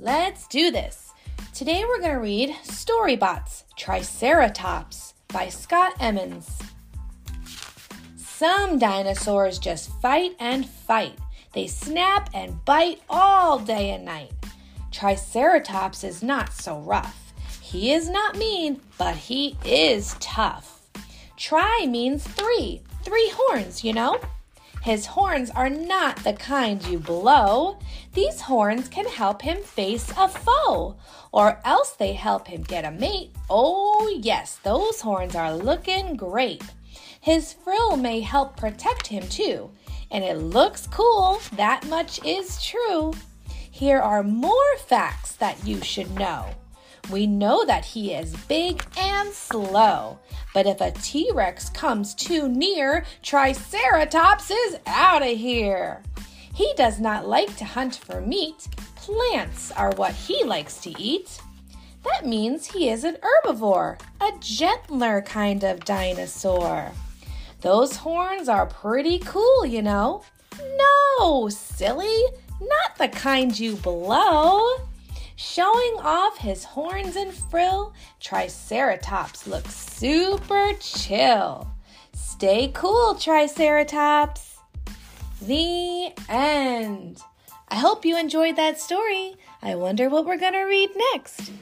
Let's do this. Today we're going to read Storybots Triceratops by Scott Emmons. Some dinosaurs just fight and fight. They snap and bite all day and night. Triceratops is not so rough. He is not mean, but he is tough. Tri means three, three horns, you know? His horns are not the kind you blow. These horns can help him face a foe, or else they help him get a mate. Oh, yes, those horns are looking great. His frill may help protect him too, and it looks cool, that much is true. Here are more facts that you should know. We know that he is big and slow. But if a T Rex comes too near, Triceratops is out of here. He does not like to hunt for meat. Plants are what he likes to eat. That means he is an herbivore, a gentler kind of dinosaur. Those horns are pretty cool, you know. No, silly, not the kind you blow. Showing off his horns and frill, Triceratops looks super chill. Stay cool, Triceratops. The end. I hope you enjoyed that story. I wonder what we're going to read next.